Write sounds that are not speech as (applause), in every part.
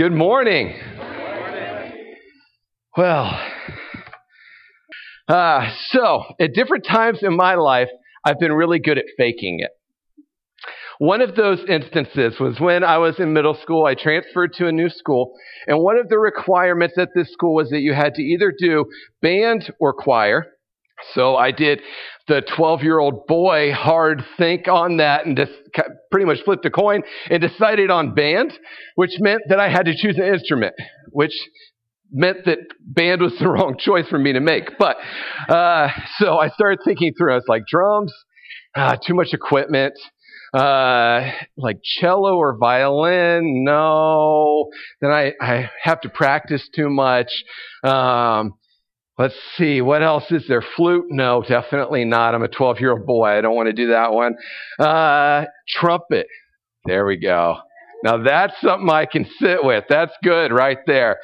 Good morning. Well, uh, so at different times in my life, I've been really good at faking it. One of those instances was when I was in middle school. I transferred to a new school, and one of the requirements at this school was that you had to either do band or choir. So I did the 12 year old boy hard think on that and just pretty much flipped a coin and decided on band, which meant that I had to choose an instrument, which meant that band was the (laughs) wrong choice for me to make. But, uh, so I started thinking through. I was like, drums, uh, too much equipment. Uh, like cello or violin, no. Then I, I have to practice too much. Um, Let's see, what else is there? Flute? No, definitely not. I'm a 12 year old boy. I don't want to do that one. Uh, trumpet. There we go. Now that's something I can sit with. That's good right there.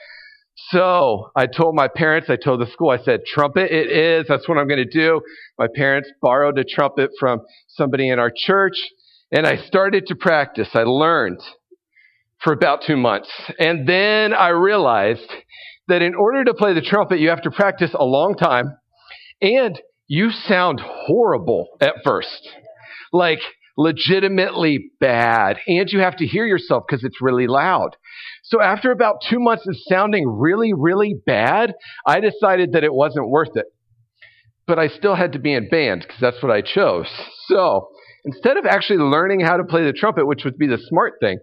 So I told my parents, I told the school, I said, trumpet it is. That's what I'm going to do. My parents borrowed a trumpet from somebody in our church and I started to practice. I learned for about two months. And then I realized that in order to play the trumpet, you have to practice a long time and you sound horrible at first. Like legitimately bad. And you have to hear yourself because it's really loud. So after about two months of sounding really, really bad, I decided that it wasn't worth it. But I still had to be in band because that's what I chose. So instead of actually learning how to play the trumpet, which would be the smart thing,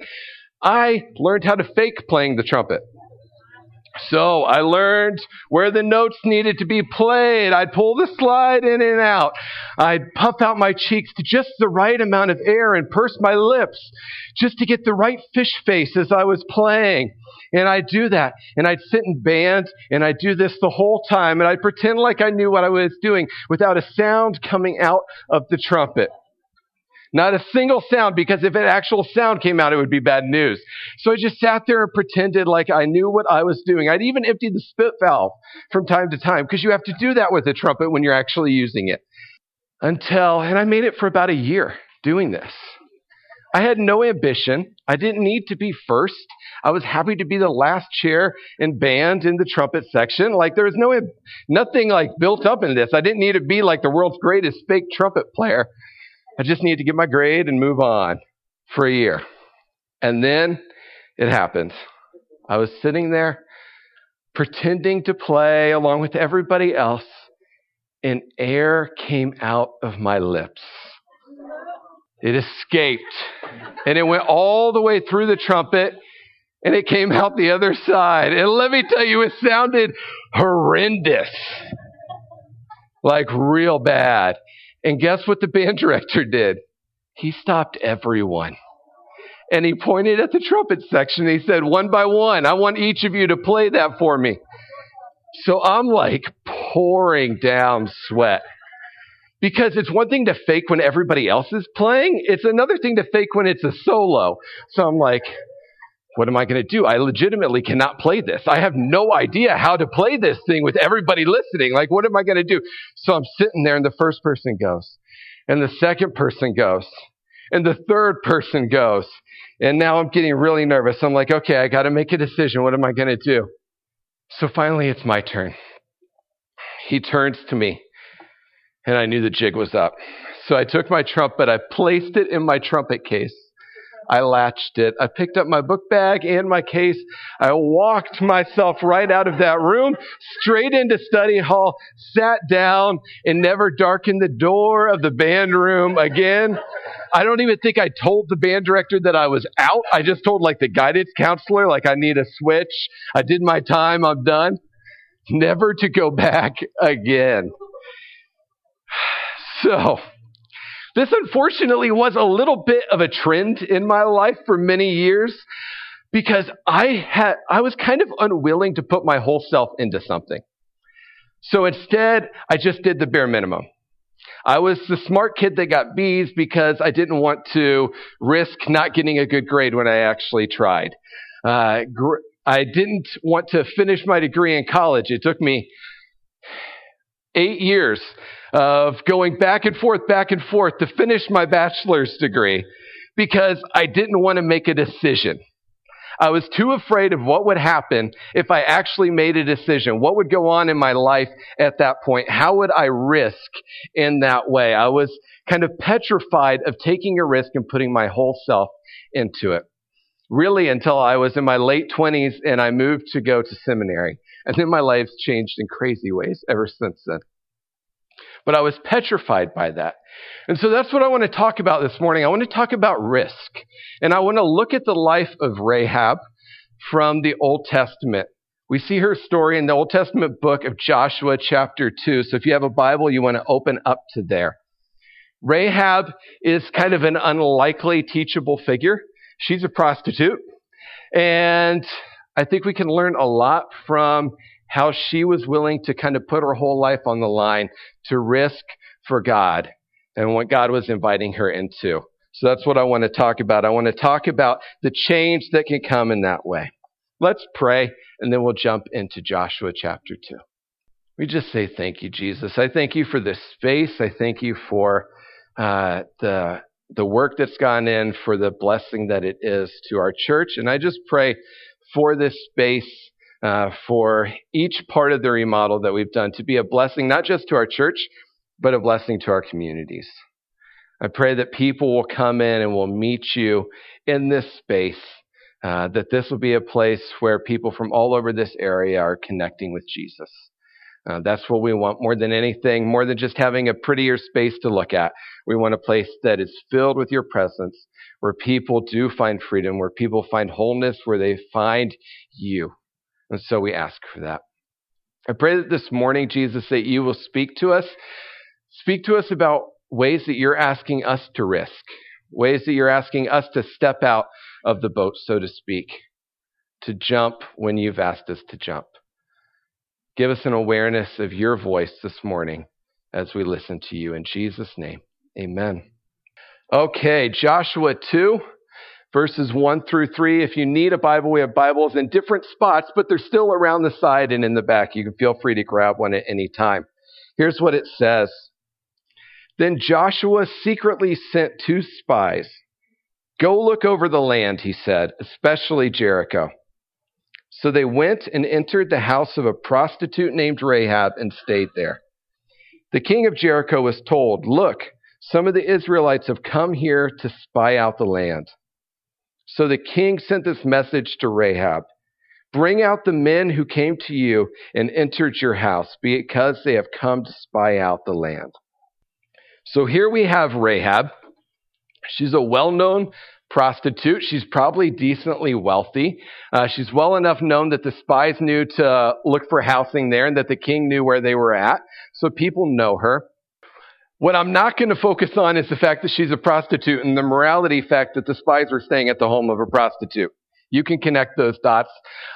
I learned how to fake playing the trumpet. So I learned where the notes needed to be played. I'd pull the slide in and out. I'd puff out my cheeks to just the right amount of air and purse my lips just to get the right fish face as I was playing. And I'd do that. And I'd sit in band and I'd do this the whole time. And I'd pretend like I knew what I was doing without a sound coming out of the trumpet. Not a single sound, because if an actual sound came out, it would be bad news. So I just sat there and pretended like I knew what I was doing. I'd even empty the spit valve from time to time, because you have to do that with a trumpet when you're actually using it. Until, and I made it for about a year doing this. I had no ambition. I didn't need to be first. I was happy to be the last chair in band in the trumpet section. Like there was no, nothing like built up in this. I didn't need to be like the world's greatest fake trumpet player. I just need to get my grade and move on for a year. And then it happened. I was sitting there pretending to play along with everybody else, and air came out of my lips. It escaped, and it went all the way through the trumpet, and it came out the other side. And let me tell you, it sounded horrendous. Like real bad. And guess what the band (laughs) director did? He stopped everyone. And he pointed at the trumpet section. He said, one by one, I want each of you to play that for me. So I'm like pouring down sweat. Because it's one thing to fake when everybody else is playing. It's another thing to fake when it's a solo. So I'm like, what am I going to do? I legitimately cannot play this. I have no idea how to play this thing with everybody listening. Like, what am I going to do? So I'm sitting there and the first person goes and the second person goes and the third person goes. And now I'm getting really nervous. I'm like, okay, I got to make a decision. What am I going to do? So finally it's my turn. He turns to me and I knew the jig was up. So I took my trumpet, I placed it in my trumpet case I latched it. I picked up my book bag and my case. I walked myself right out of that room, straight into study hall, sat down, and never darkened the door of the band room again. I don't even think I told the band director that I was out. I just told like the guidance counselor, like I need a switch. I did my time. I'm done. Never to go (laughs) back again. (sighs) So, this unfortunately was a little bit of a trend in my life for many years because I had, I was kind of unwilling to put my whole self into something. So instead, I just did the bare minimum. I was the smart kid that got B's because I didn't want to risk not getting a good grade when I actually tried. Uh, gr- I didn't want to finish my degree in college. It took me eight years of going back and forth, back and forth to finish my bachelor's degree because I didn't want to make a decision. I was too afraid of what would happen if I actually made a decision. What would go on in my life at that point? How would I risk in that way? I was kind of petrified of taking a risk and putting my whole self into it. Really until I was in my late 20s and I moved to go to seminary. And then my life's changed in crazy ways ever since then. But I was petrified by that. And so that's what I want to talk about this morning. I want to talk about risk. And I want to look at the life of Rahab from the Old Testament. We see her story in the Old Testament book of Joshua, chapter 2. So if you have a Bible, you want to open up to there. Rahab is kind of an unlikely teachable figure. She's a prostitute. And I think we can learn a lot from how she was willing to kind of put her whole life on the line to risk for God and what God was inviting her into. So that's what I want to talk about. I want to talk about the change that can come in that way. Let's pray, and then we'll jump into Joshua chapter 2. We just say thank you, Jesus. I thank you for this space. I thank you for uh, the the work that's gone in, for the blessing that it is to our church. And I just pray for this space, uh, for each part of the remodel that we've done to be a blessing, not just to our church, but a blessing to our communities. I pray that people will come in and will meet you in this space, uh, that this will be a place where people from all over this area are connecting with Jesus. Uh, that's what we want more than anything, more than just having a prettier space to look at. We want a place that is filled with your presence, where people do find freedom, where people find wholeness, where they find you. And so we ask for that. I pray that this morning, Jesus, that you will speak to us. Speak to us about ways that you're asking us to risk, ways that you're asking us to step out of the boat, so to speak, to jump when you've asked us to jump. Give us an awareness of your voice this morning as we listen to you. In Jesus' name, amen. Okay, Joshua 2, verses 1 through 3. If you need a Bible, we have Bibles in different spots, but they're still around the side and in the back. You can feel free to grab one at any time. Here's what it says Then Joshua secretly sent two spies. Go look over the land, he said, especially Jericho. So they went and entered the house of a prostitute named Rahab and stayed there. The king of Jericho was told, Look, some of the Israelites have come here to spy out the land. So the king sent this message to Rahab Bring out the men who came to you and entered your house, because they have come to spy out the land. So here we have Rahab. She's a well known prostitute. She's probably decently wealthy. Uh, she's well enough known that the spies knew to look for housing there and that the king knew where they were at. So people know her. What I'm not going to focus on is the fact that she's a prostitute and the morality fact that the spies were staying at the home of a prostitute. You can connect those dots.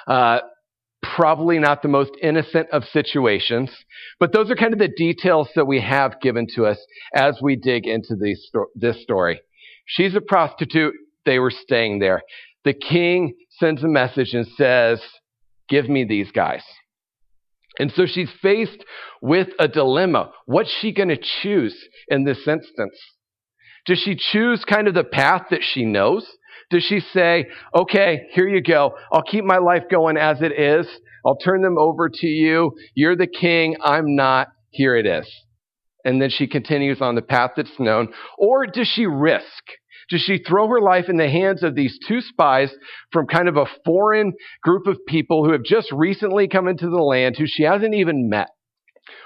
Uh, probably not the most innocent of situations, but those are kind of the details that we have given to us as we dig into this story. She's a prostitute they were staying there. The king sends a message and says, Give me these guys. And so she's faced with a dilemma. What's she going to choose in this instance? Does she choose kind of the path that she knows? Does she say, okay, here you go. I'll keep my life going as it is. I'll turn them over to you. You're the king. I'm not. Here it is. And then she continues on the path that's known. Or does she risk? Does she throw her life in the hands of these two spies from kind of a foreign group of people who have just recently come into the land who she hasn't even met?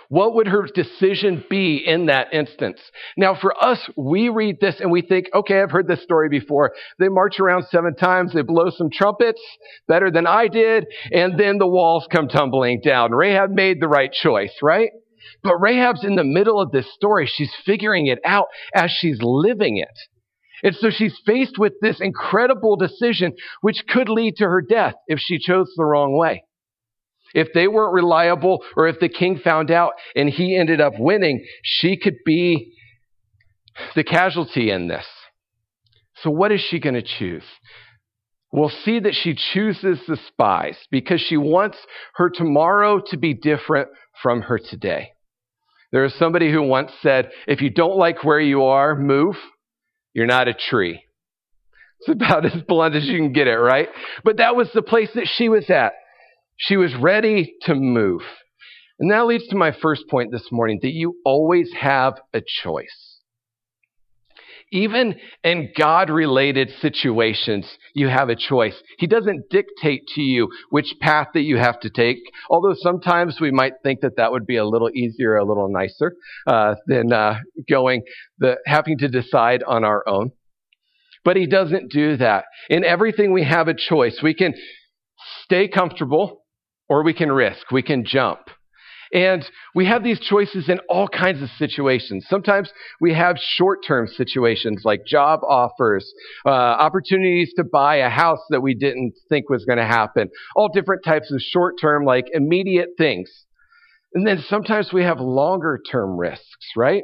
What would her decision be in that instance? Now, for us, we read this and we think, okay, I've heard this story before. They march around seven times, they blow some trumpets, better than I did, and then the walls come tumbling down. Rahab made the right choice, right? But Rahab's in the middle of this story. She's figuring it out as she's living it. And so she's faced with this incredible decision, which could lead to her death if she chose the wrong way. If they weren't reliable, or if the king found out and he ended up winning, she could be the casualty in this. So, what is she going to choose? We'll see that she chooses the spies because she wants her tomorrow to be different from her today. There is somebody who once said, if you don't like where you are, move. You're not a tree. It's about as blunt as you can get it, right? But that was the place that she was at. She was ready to move. And that leads to my first point this morning that you always have a choice. Even in God related situations, you have a choice. He doesn't dictate to you which path that you have to take, although sometimes we might think that that would be a little easier, a little nicer uh, than uh, going, the, having to decide on our own. But He doesn't do that. In everything, we have a choice. We can stay comfortable or we can risk, we can jump. And we have these choices in all kinds of situations. Sometimes we have short term situations like job offers, uh, opportunities to buy a house that we didn't think was going to happen, all different types of short term, like immediate things. And then sometimes we have longer term risks, right?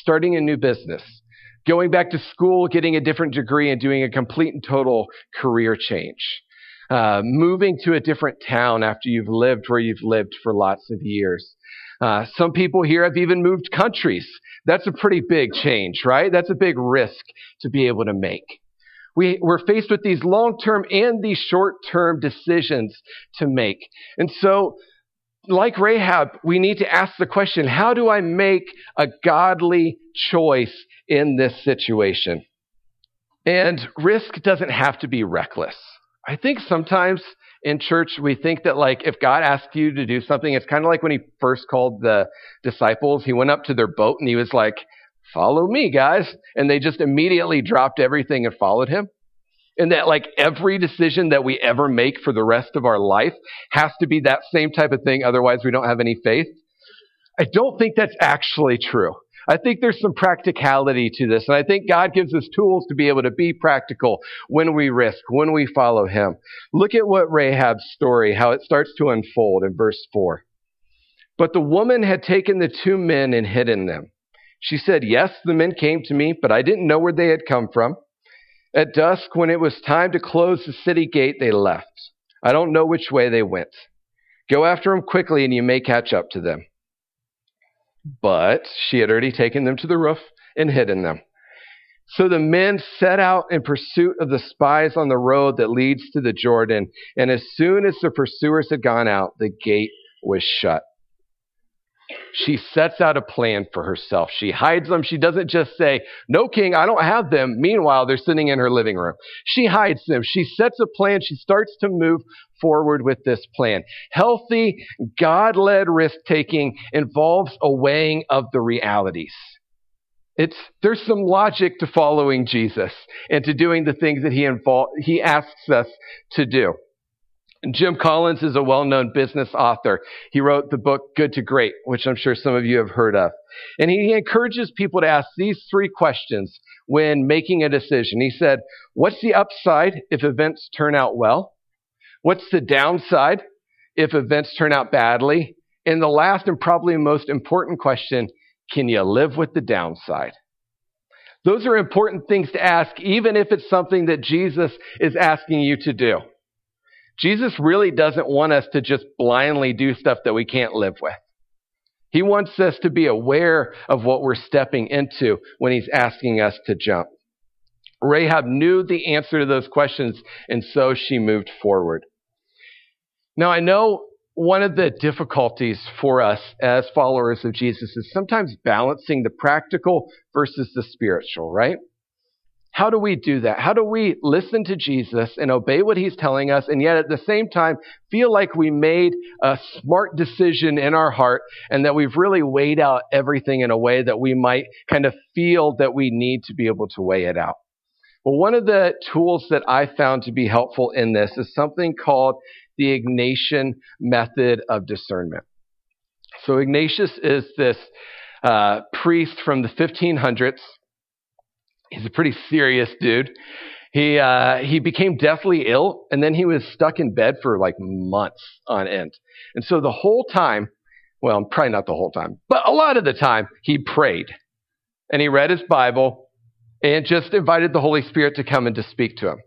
Starting a new business, going back to school, getting a different degree, and doing a complete and total career change. Uh, moving to a different town after you've lived where you've lived for lots of years. Uh, some people here have even moved countries. That's a pretty big change, right? That's a big risk to be able to make. We, we're faced with these long term and these short term decisions to make. And so, like Rahab, we need to ask the question how do I make a godly choice in this situation? And risk doesn't have to be reckless. I think sometimes in church we think that like if God asks you to do something, it's kind of like when he first called the disciples, he went up to their boat and he was like, follow me guys. And they just immediately dropped everything and followed him. And that like every decision that we ever make for the rest of our life has to be that same type of thing. Otherwise we don't have any faith. I don't think that's actually true. I think there's some practicality to this. And I think God gives us tools to be able to be practical when we risk, when we follow Him. Look at what Rahab's story, how it starts to unfold in verse 4. But the woman had taken the two men and hidden them. She said, Yes, the men came to me, but I didn't know where they had come from. At dusk, when it was time to close the city gate, they left. I don't know which way they went. Go after them quickly, and you may catch up to them. But she had already taken them to the roof and hidden them. So the men set out in pursuit of the spies on the road that leads to the Jordan. And as soon as the pursuers had gone out, the gate was shut. She sets out a plan for herself. She hides them. She doesn't just say, No, king, I don't have them. Meanwhile, they're sitting in her living room. She hides them. She sets a plan. She starts to move forward with this plan. Healthy, God led risk taking involves a weighing of the realities. It's, there's some logic to following Jesus and to doing the things that he, he asks us to do. Jim Collins is a well known business author. He wrote the book Good to Great, which I'm sure some of you have heard of. And he encourages people to ask these three questions when making a decision. He said, What's the upside if events turn out well? What's the downside if events turn out badly? And the last and probably most important question can you live with the downside? Those are important things to ask, even if it's something that Jesus is asking you to do. Jesus really doesn't want us to just blindly do stuff that we can't live with. He wants us to be aware of what we're stepping into when he's asking us to jump. Rahab knew the answer to those questions, and so she moved forward. Now, I know one of the difficulties for us as followers of Jesus is sometimes balancing the practical versus the spiritual, right? How do we do that? How do we listen to Jesus and obey what he's telling us and yet at the same time feel like we made a smart decision in our heart and that we've really weighed out everything in a way that we might kind of feel that we need to be able to weigh it out? Well, one of the tools that I found to be helpful in this is something called the Ignatian method of discernment. So Ignatius is this uh, priest from the 1500s He's a pretty serious dude. He uh, he became deathly ill, and then he was stuck in bed for like months on end. And so the whole time, well, probably not the whole time, but a lot of the time, he prayed, and he read his Bible, and just invited the Holy Spirit to come and to speak to him.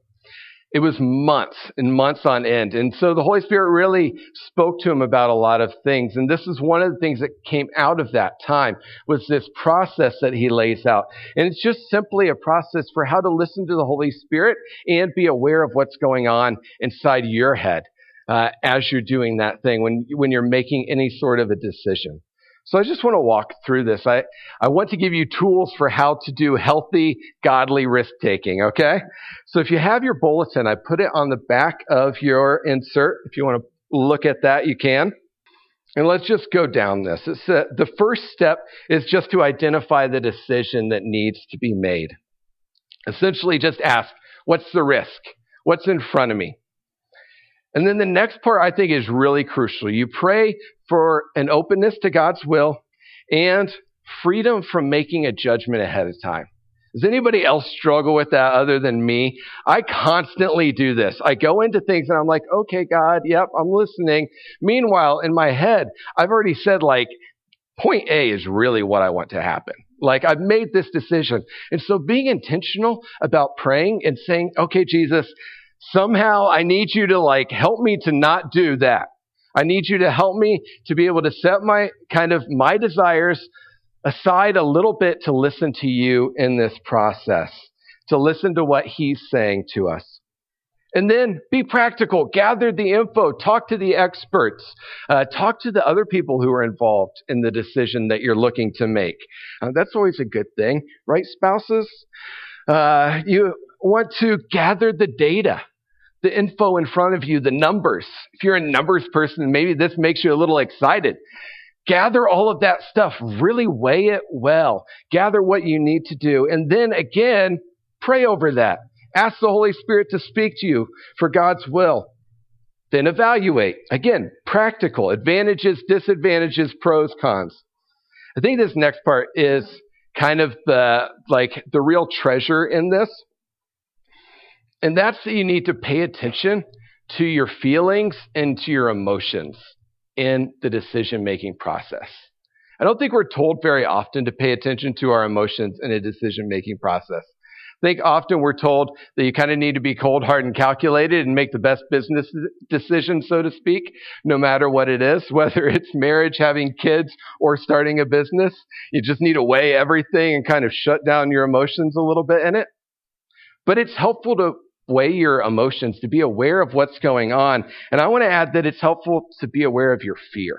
It was months and months on end. And so the Holy Spirit really spoke to him about a lot of things. And this is one of the things that came out of that time was this process that he lays out. And it's just simply a process for how to listen to the Holy Spirit and be aware of what's going on inside your head uh, as you're doing that thing when, when you're making any sort of a decision. So I just want to walk through this. I, I want to give you tools for how to do healthy, godly risk taking, okay? So if you have your bulletin, I put it on the back of your insert. If you want to look at that, you can. And let's just go down this. Uh, the first step is just to identify the decision that needs to be made. Essentially, just ask, what's the risk? What's in front of me? And then the next part I think is really crucial. You pray for an openness to God's will and freedom from making a judgment ahead of time. Does anybody else struggle with that other than me? I constantly do this. I go into things and I'm like, okay, God, yep, I'm listening. Meanwhile, in my head, I've already said like, point A is really what I want to happen. Like I've made this decision. And so being intentional about praying and saying, okay, Jesus, Somehow I need you to like help me to not do that. I need you to help me to be able to set my kind of my desires aside a little bit to listen to you in this process, to listen to what he's saying to us. And then be practical. Gather the info. Talk to the experts. Uh, talk to the other people who are involved in the decision that you're looking to make. Uh, that's always a good thing, right, spouses? Uh, you want to gather the data, the info in front of you, the numbers. If you're a numbers person, maybe this makes you a little excited. Gather all of that stuff, really weigh it well. Gather what you need to do. And then again, pray over that. Ask the Holy Spirit to speak to you for God's will. Then evaluate. Again, practical advantages, disadvantages, pros, cons. I think this next part is kind of the, like, the real treasure in this. And that's that you need to pay attention to your feelings and to your emotions in the decision making process. I don't think we're told very often to pay attention to our emotions in a decision making process. I think often we're told that you kind of need to be cold, hard, and calculated and make the best business decision, so to speak, no matter what it is, (laughs) whether it's marriage, having kids, or starting a business. You just need to weigh everything and kind of shut down your emotions a little bit in it. But it's helpful to weigh your emotions, to be aware of what's going on. And I want to add that it's helpful to be aware of your fear.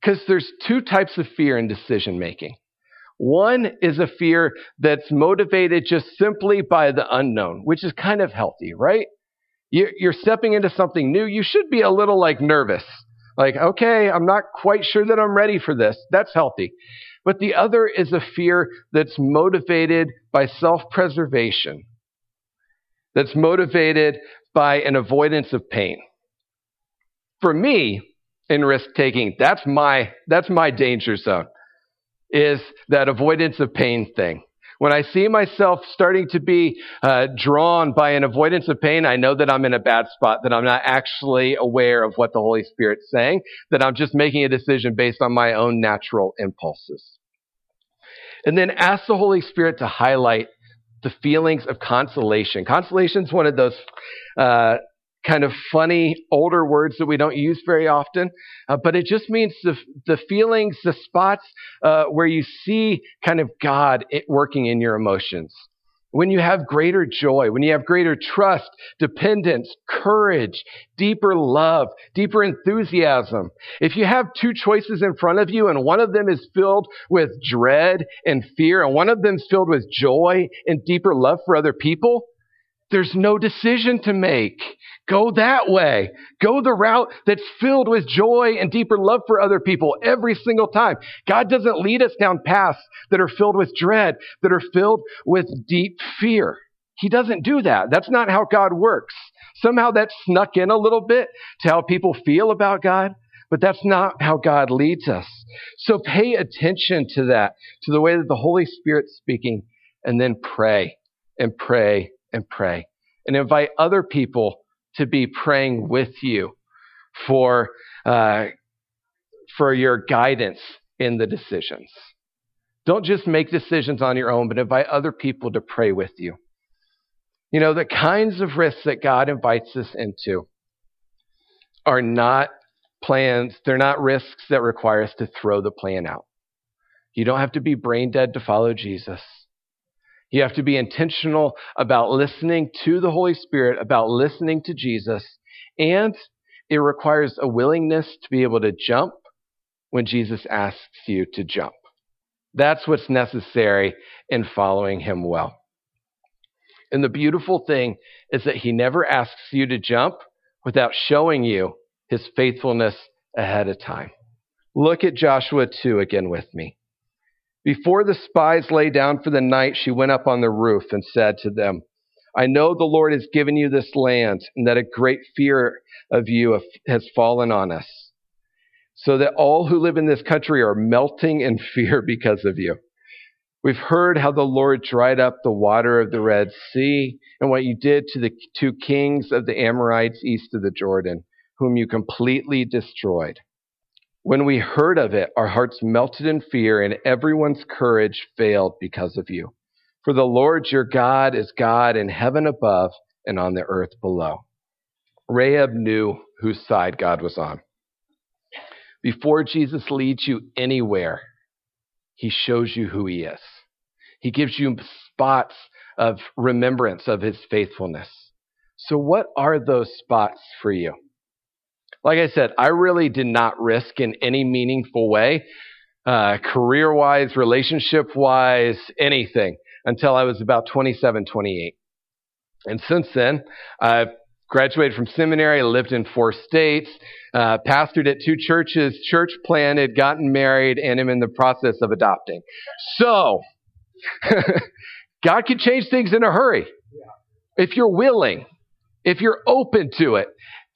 Because there's two types of fear in decision making. One is a fear that's motivated just simply by the unknown, which is kind of healthy, right? You're stepping into something new. You should be a little like nervous. Like, okay, I'm not quite sure that I'm ready for this. That's healthy. But the other is a fear that's motivated by self preservation, that's motivated by an avoidance of pain. For me, in risk taking, that's my, that's my danger zone, is that avoidance of pain thing. When I see myself starting to be uh, drawn by an avoidance of pain, I know that I'm in a bad spot, that I'm not actually aware of what the Holy Spirit's saying, that I'm just making a decision based on my own natural impulses. And then ask the Holy Spirit to highlight the feelings of consolation. Consolation is one of those uh, kind of funny older words that we don't use very often, uh, but it just means the, the feelings, the spots uh, where you see kind of God working in your emotions when you have greater joy, when you have greater trust, dependence, courage, deeper love, deeper enthusiasm, if you have two choices in front of you and one of them is filled with dread and fear and one of them is filled with joy and deeper love for other people, there's no decision to make. Go that way. Go the route that's filled with joy and deeper love for other people every single time. God doesn't lead us down paths that are filled with dread, that are filled with deep fear. He doesn't do that. That's not how God works. Somehow that snuck in a little bit to how people feel about God, but that's not how God leads us. So pay attention to that, to the way that the Holy Spirit's speaking, and then pray and pray and pray. And invite other people to be praying with you for, uh, for your guidance in the decisions. Don't just make decisions on your own, but invite other people to pray with you. You know, the kinds of risks that God invites us into are not plans, they're not risks that require us to throw the plan out. You don't have to be brain dead to follow Jesus. You have to be intentional about listening to the Holy Spirit, about listening to Jesus, and it requires a willingness to be able to jump when Jesus asks you to jump. That's what's necessary in following him well. And the beautiful thing is that he never asks you to jump without showing you his faithfulness ahead of time. Look at Joshua 2 again with me. Before the spies lay down for the night, she went up on the roof and said to them, I know the Lord has given you this land, and that a great fear of you has fallen on us, so that all who live in this country are melting in fear (laughs) because of you. We've heard how the Lord dried up the water of the Red Sea and what you did to the two kings of the Amorites east of the Jordan whom you completely destroyed. When we heard of it, our hearts melted in fear, and everyone's courage failed because of you. For the Lord your God is God in heaven above and on the earth below. Rahab knew whose side God was on. Before Jesus leads you anywhere, he shows you who he is. He gives you spots of remembrance of his faithfulness. So, what are those spots for you? Like I said, I really did not risk in any meaningful way, uh, career wise, relationship wise, anything until I was about 27, 28. And since then, I've graduated from seminary, lived in four states, uh, pastored at two churches, church planted, gotten married, and am in the process of adopting. So, (laughs) God can change things in a hurry. If you're willing, if you're open to it.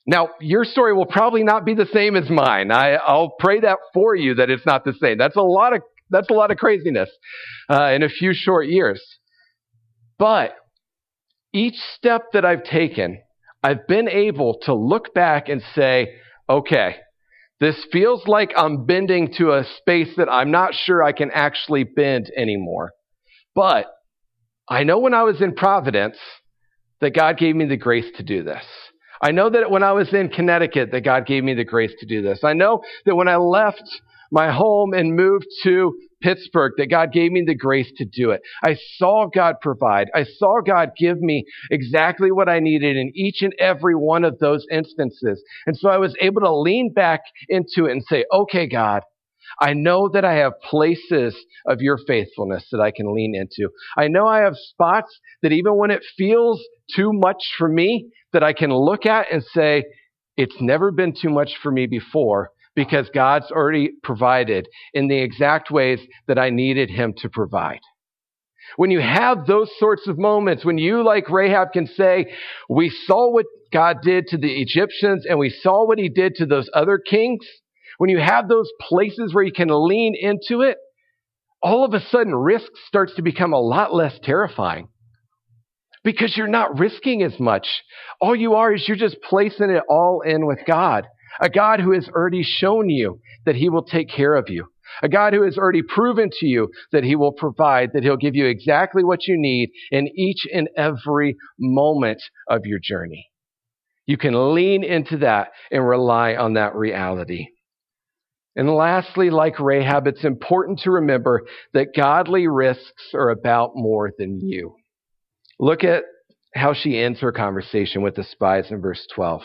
Now, your story will probably not be the same as mine. I, will pray that for you that it's not the same. That's a lot of that's a lot of craziness uh, in a few short years. But each step that I've taken, I've been able to look back and say, okay, this feels like I'm bending to a space that I'm not sure I can actually bend anymore. But I know when I was in Providence that God gave me the grace to do this. I know that when I was in Connecticut that God gave me the grace to do this. I know that when I left my home and moved to Pittsburgh that God gave me the grace to do it. I saw God provide. I saw God give me exactly what I needed in each and every one of those instances. And so I was able to lean back into it and say, okay, God, I know that I have places of your faithfulness that I can lean into. I know I have spots that even when it feels too much for me, that I can look at and say, it's never been too much for me before because God's already provided in the exact ways that I needed Him to provide. When you have those sorts of moments, when you, like Rahab, can say, We saw what God did to the Egyptians and we saw what He did to those other kings, when you have those places where you can lean into it, all of a sudden risk starts to become a lot less terrifying because you're not risking as much. All you are is you're just placing it all in with God. A God who has already shown you that he will take care of you. A God who has already proven to you that he will provide, that he'll give you exactly what you need in each and every moment of your journey. You can lean into that and rely on that reality. And lastly, like Rahab, it's important to remember that godly risks are about more than you. Look at how she ends her conversation with the spies in verse 12.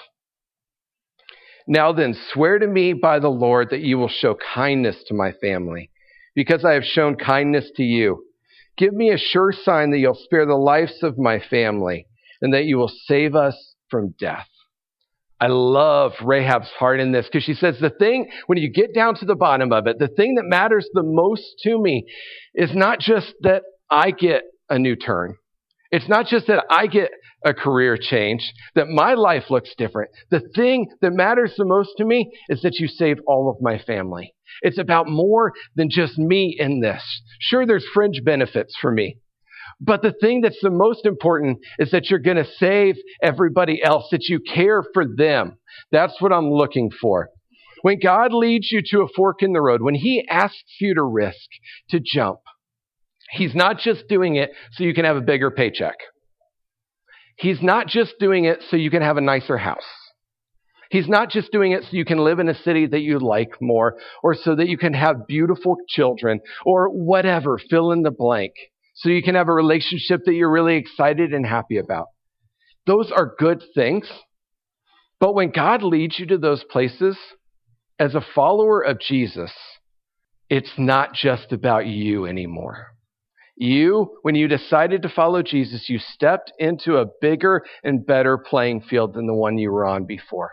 Now then, swear to me by the Lord that you will show kindness to my family, because I have shown kindness to you. Give me a sure sign that you'll spare the lives of my family, and that you will save us from death. I love Rahab's heart in this because she says, the thing, when you get down to the bottom of it, the thing that matters the most to me is not just that I get a new turn. It's not just that I get a career change, that my life looks different. The thing that matters the most to me is that you save all of my family. It's about more than just me in this. Sure, there's fringe benefits for me. But the thing that's the most important is that you're going to save everybody else, that you care for them. That's what I'm looking for. When God leads you to a fork in the road, when He asks you to risk, to jump, He's not just doing it so you can have a bigger paycheck. He's not just doing it so you can have a nicer house. He's not just doing it so you can live in a city that you like more, or so that you can have beautiful children, or whatever, fill in the blank, so you can have a relationship that you're really excited and happy about. Those are good things. But when God leads you to those places, as a follower of Jesus, it's not just about you anymore. You, when you decided to follow Jesus, you stepped into a bigger and better playing field than the one you were on before.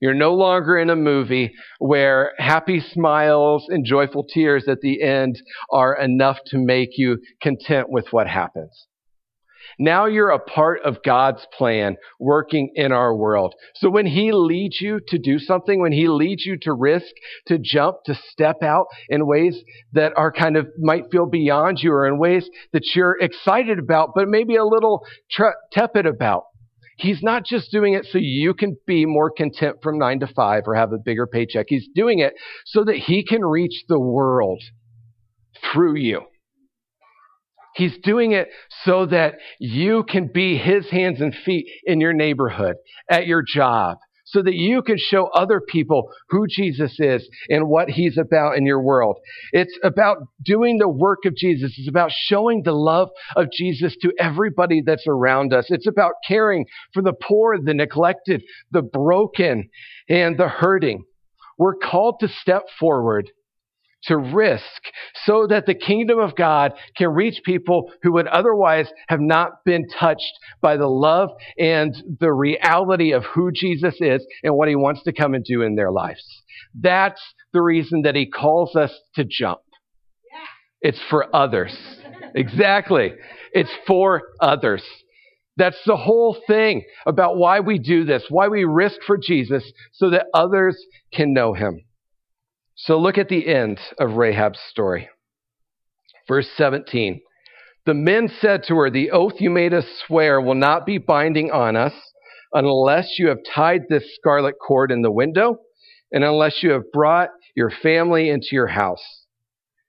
You're no longer in a movie where happy smiles and joyful tears at the end are enough to make you content with what happens. Now you're a part of God's plan working in our world. So when He leads you to do something, when He leads you to risk, to jump, to step out in ways that are kind of might feel beyond you or in ways that you're excited about, but maybe a little tre- tepid about, He's not just doing it so you can be more content from nine to five or have a bigger paycheck. He's doing it so that He can reach the world through you. He's doing it so that you can be his hands and feet in your neighborhood, at your job, so that you can show other people who Jesus is and what he's about in your world. It's about doing the work of Jesus. It's about showing the love of Jesus to everybody that's around us. It's about caring for the poor, the neglected, the broken, and the hurting. We're called to step forward to risk so that the kingdom of God can reach people who would otherwise have not been touched by the love and the reality of who Jesus is and what he wants to come and do in their lives. That's the reason that he calls us to jump. It's for others. Exactly. It's for others. That's the whole thing about why we do this, why we risk for Jesus so that others can know him. So look at the end of Rahab's story. Verse 17. The men said to her, The oath you made us swear will not be binding on us unless you have tied this scarlet cord in the window and unless you have brought your family into your house.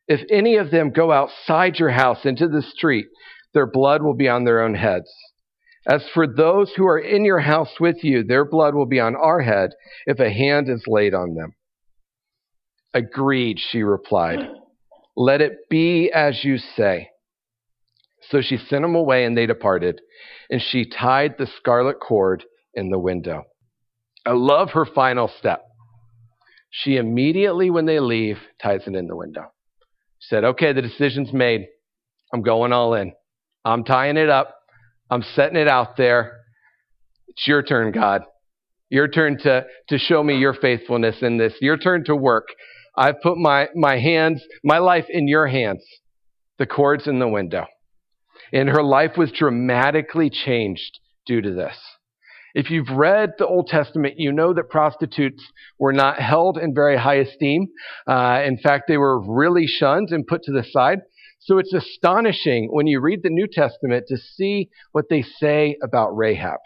If any of them go outside your house into the street, their blood will be on their own heads. As for those who are in your house with you, their blood will be on our head if a hand is laid on them. Agreed, she replied. Let it be as you say. So she sent them away, and they departed, and she tied the scarlet cord in the window. I love her final step. She immediately, when they leave, ties it in the window. She said, Okay, the decision's made. I'm going all in. I'm tying it up. I'm setting it out there. It's your turn, God. Your turn to, to show me your faithfulness in this. Your turn to work. I've put my, my hands, my life in your hands. The cord's in the window. And her life was dramatically changed due to this. If you've read the Old Testament, you know that prostitutes were not held in very high esteem. Uh, in fact, they were really shunned and put to the side. So it's astonishing when you read the New Testament to see what they say about Rahab.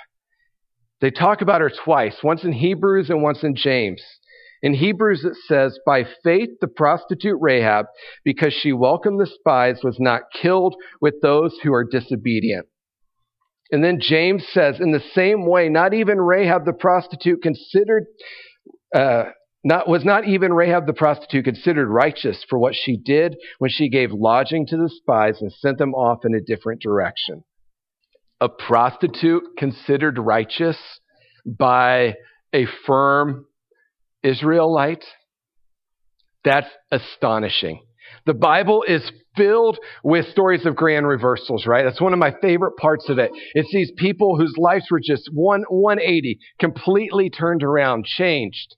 They talk about her twice, once in Hebrews and once in James. In Hebrews, it says, By faith, the prostitute Rahab, because she welcomed the spies, was not killed with those who are disobedient. And then James says, in the same way, not even Rahab the prostitute considered, uh, not, was not even Rahab the prostitute considered righteous for what she did when she gave lodging to the spies and sent them off in a different direction. A prostitute considered righteous by a firm Israelite? That's astonishing. The Bible is filled with stories of grand reversals, right? That's one of my favorite parts of it. It's these people whose lives were just one 180, completely turned around, changed.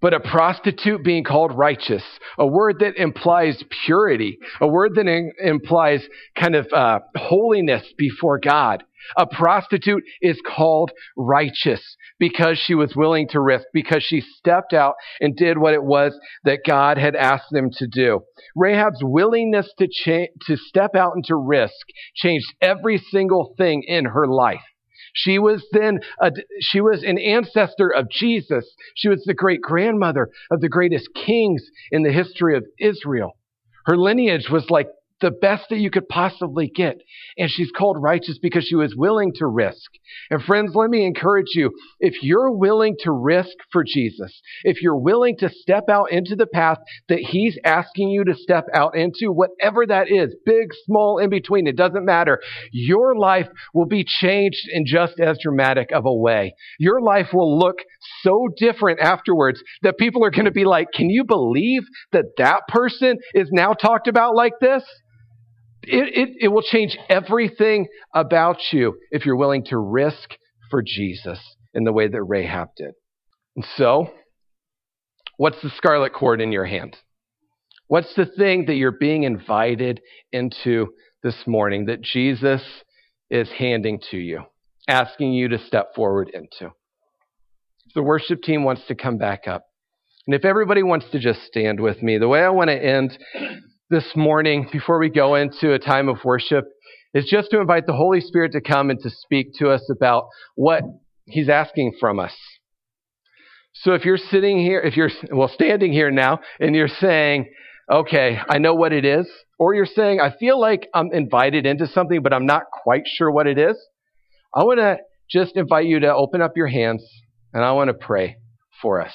But a prostitute being called righteous, a word that implies purity, a word that in, implies kind of uh, holiness before God. A prostitute is called righteous because she was willing to risk, because she stepped out and did what it was that God had asked them to do. Rahab's willingness to, cha- to step out and to risk changed every single thing in her life. She was then a, she was an ancestor of Jesus. She was the great grandmother of the greatest kings in the history of Israel. Her lineage was like the best that you could possibly get. And she's called righteous because she was willing to risk. And friends, let me encourage you. If you're willing to risk for Jesus, if you're willing to step out into the path that he's asking you to step out into, whatever that is, big, small, in between, it doesn't matter. Your life will be changed in just as dramatic of a way. Your life will look so different afterwards that people are going to be like, can you believe that that person is now talked about like this? It, it, it will change everything about you if you're willing to risk for Jesus in the way that Rahab did. And so, what's the scarlet cord in your hand? What's the thing that you're being invited into this morning that Jesus is handing to you, asking you to step forward into? The worship team wants to come back up. And if everybody wants to just stand with me, the way I want to end this morning before we go into a time of worship is just to invite the Holy Spirit to come and to speak to us about what He's asking from us. So if you're sitting here, if you're, well, standing here now and you're saying, okay, I know what it is, or you're saying, I feel like I'm invited into something, but I'm not quite sure what it is, I want to just invite you to open up your hands and I want to pray for us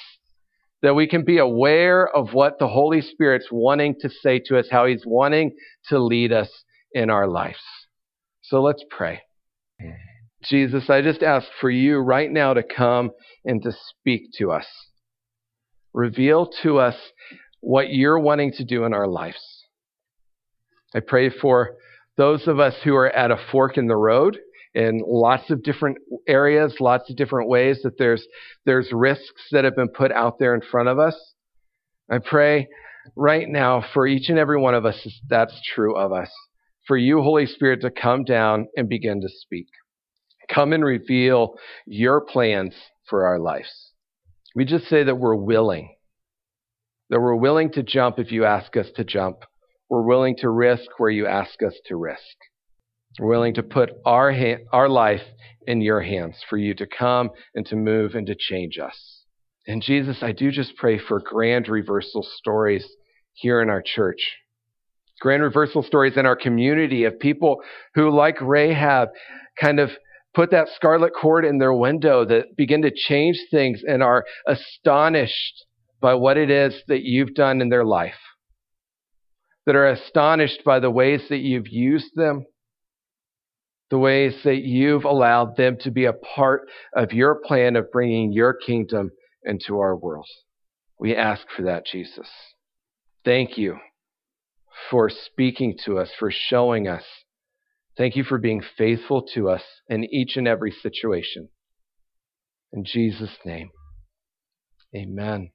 that we can be aware of what the Holy Spirit's wanting to say to us, how He's wanting to lead us in our lives. So let's pray. Jesus, I just ask for you right now to come and to speak to us. Reveal to us what you're wanting to do in our lives. I pray for those of us who are at a fork in the road in lots of different areas, lots of different ways that there's, there's risks that have been put out there in front of us. I pray right now for each and every one of us that's true of us. For you, Holy Spirit, to come down and begin to speak. Come and reveal your plans for our lives. We just say that we're willing, that we're willing to jump if you ask us to jump. We're willing to risk where you ask us to risk. We're willing to put our, ha- our life in your hands for you to come and to move and to change us. And Jesus, I do just pray for grand reversal stories here in our church. Grand reversal stories in our community of people who, like Rahab, kind of put that scarlet cord in their window that begin to change things and are astonished by what it is that you've done in their life. That are astonished by the ways that you've used them the ways that you've allowed them to be a part of your plan of bringing your kingdom into our world. We ask for that, Jesus. Thank you for speaking to us, for showing us. Thank you for being faithful to us in each and every situation. In Jesus' name, amen.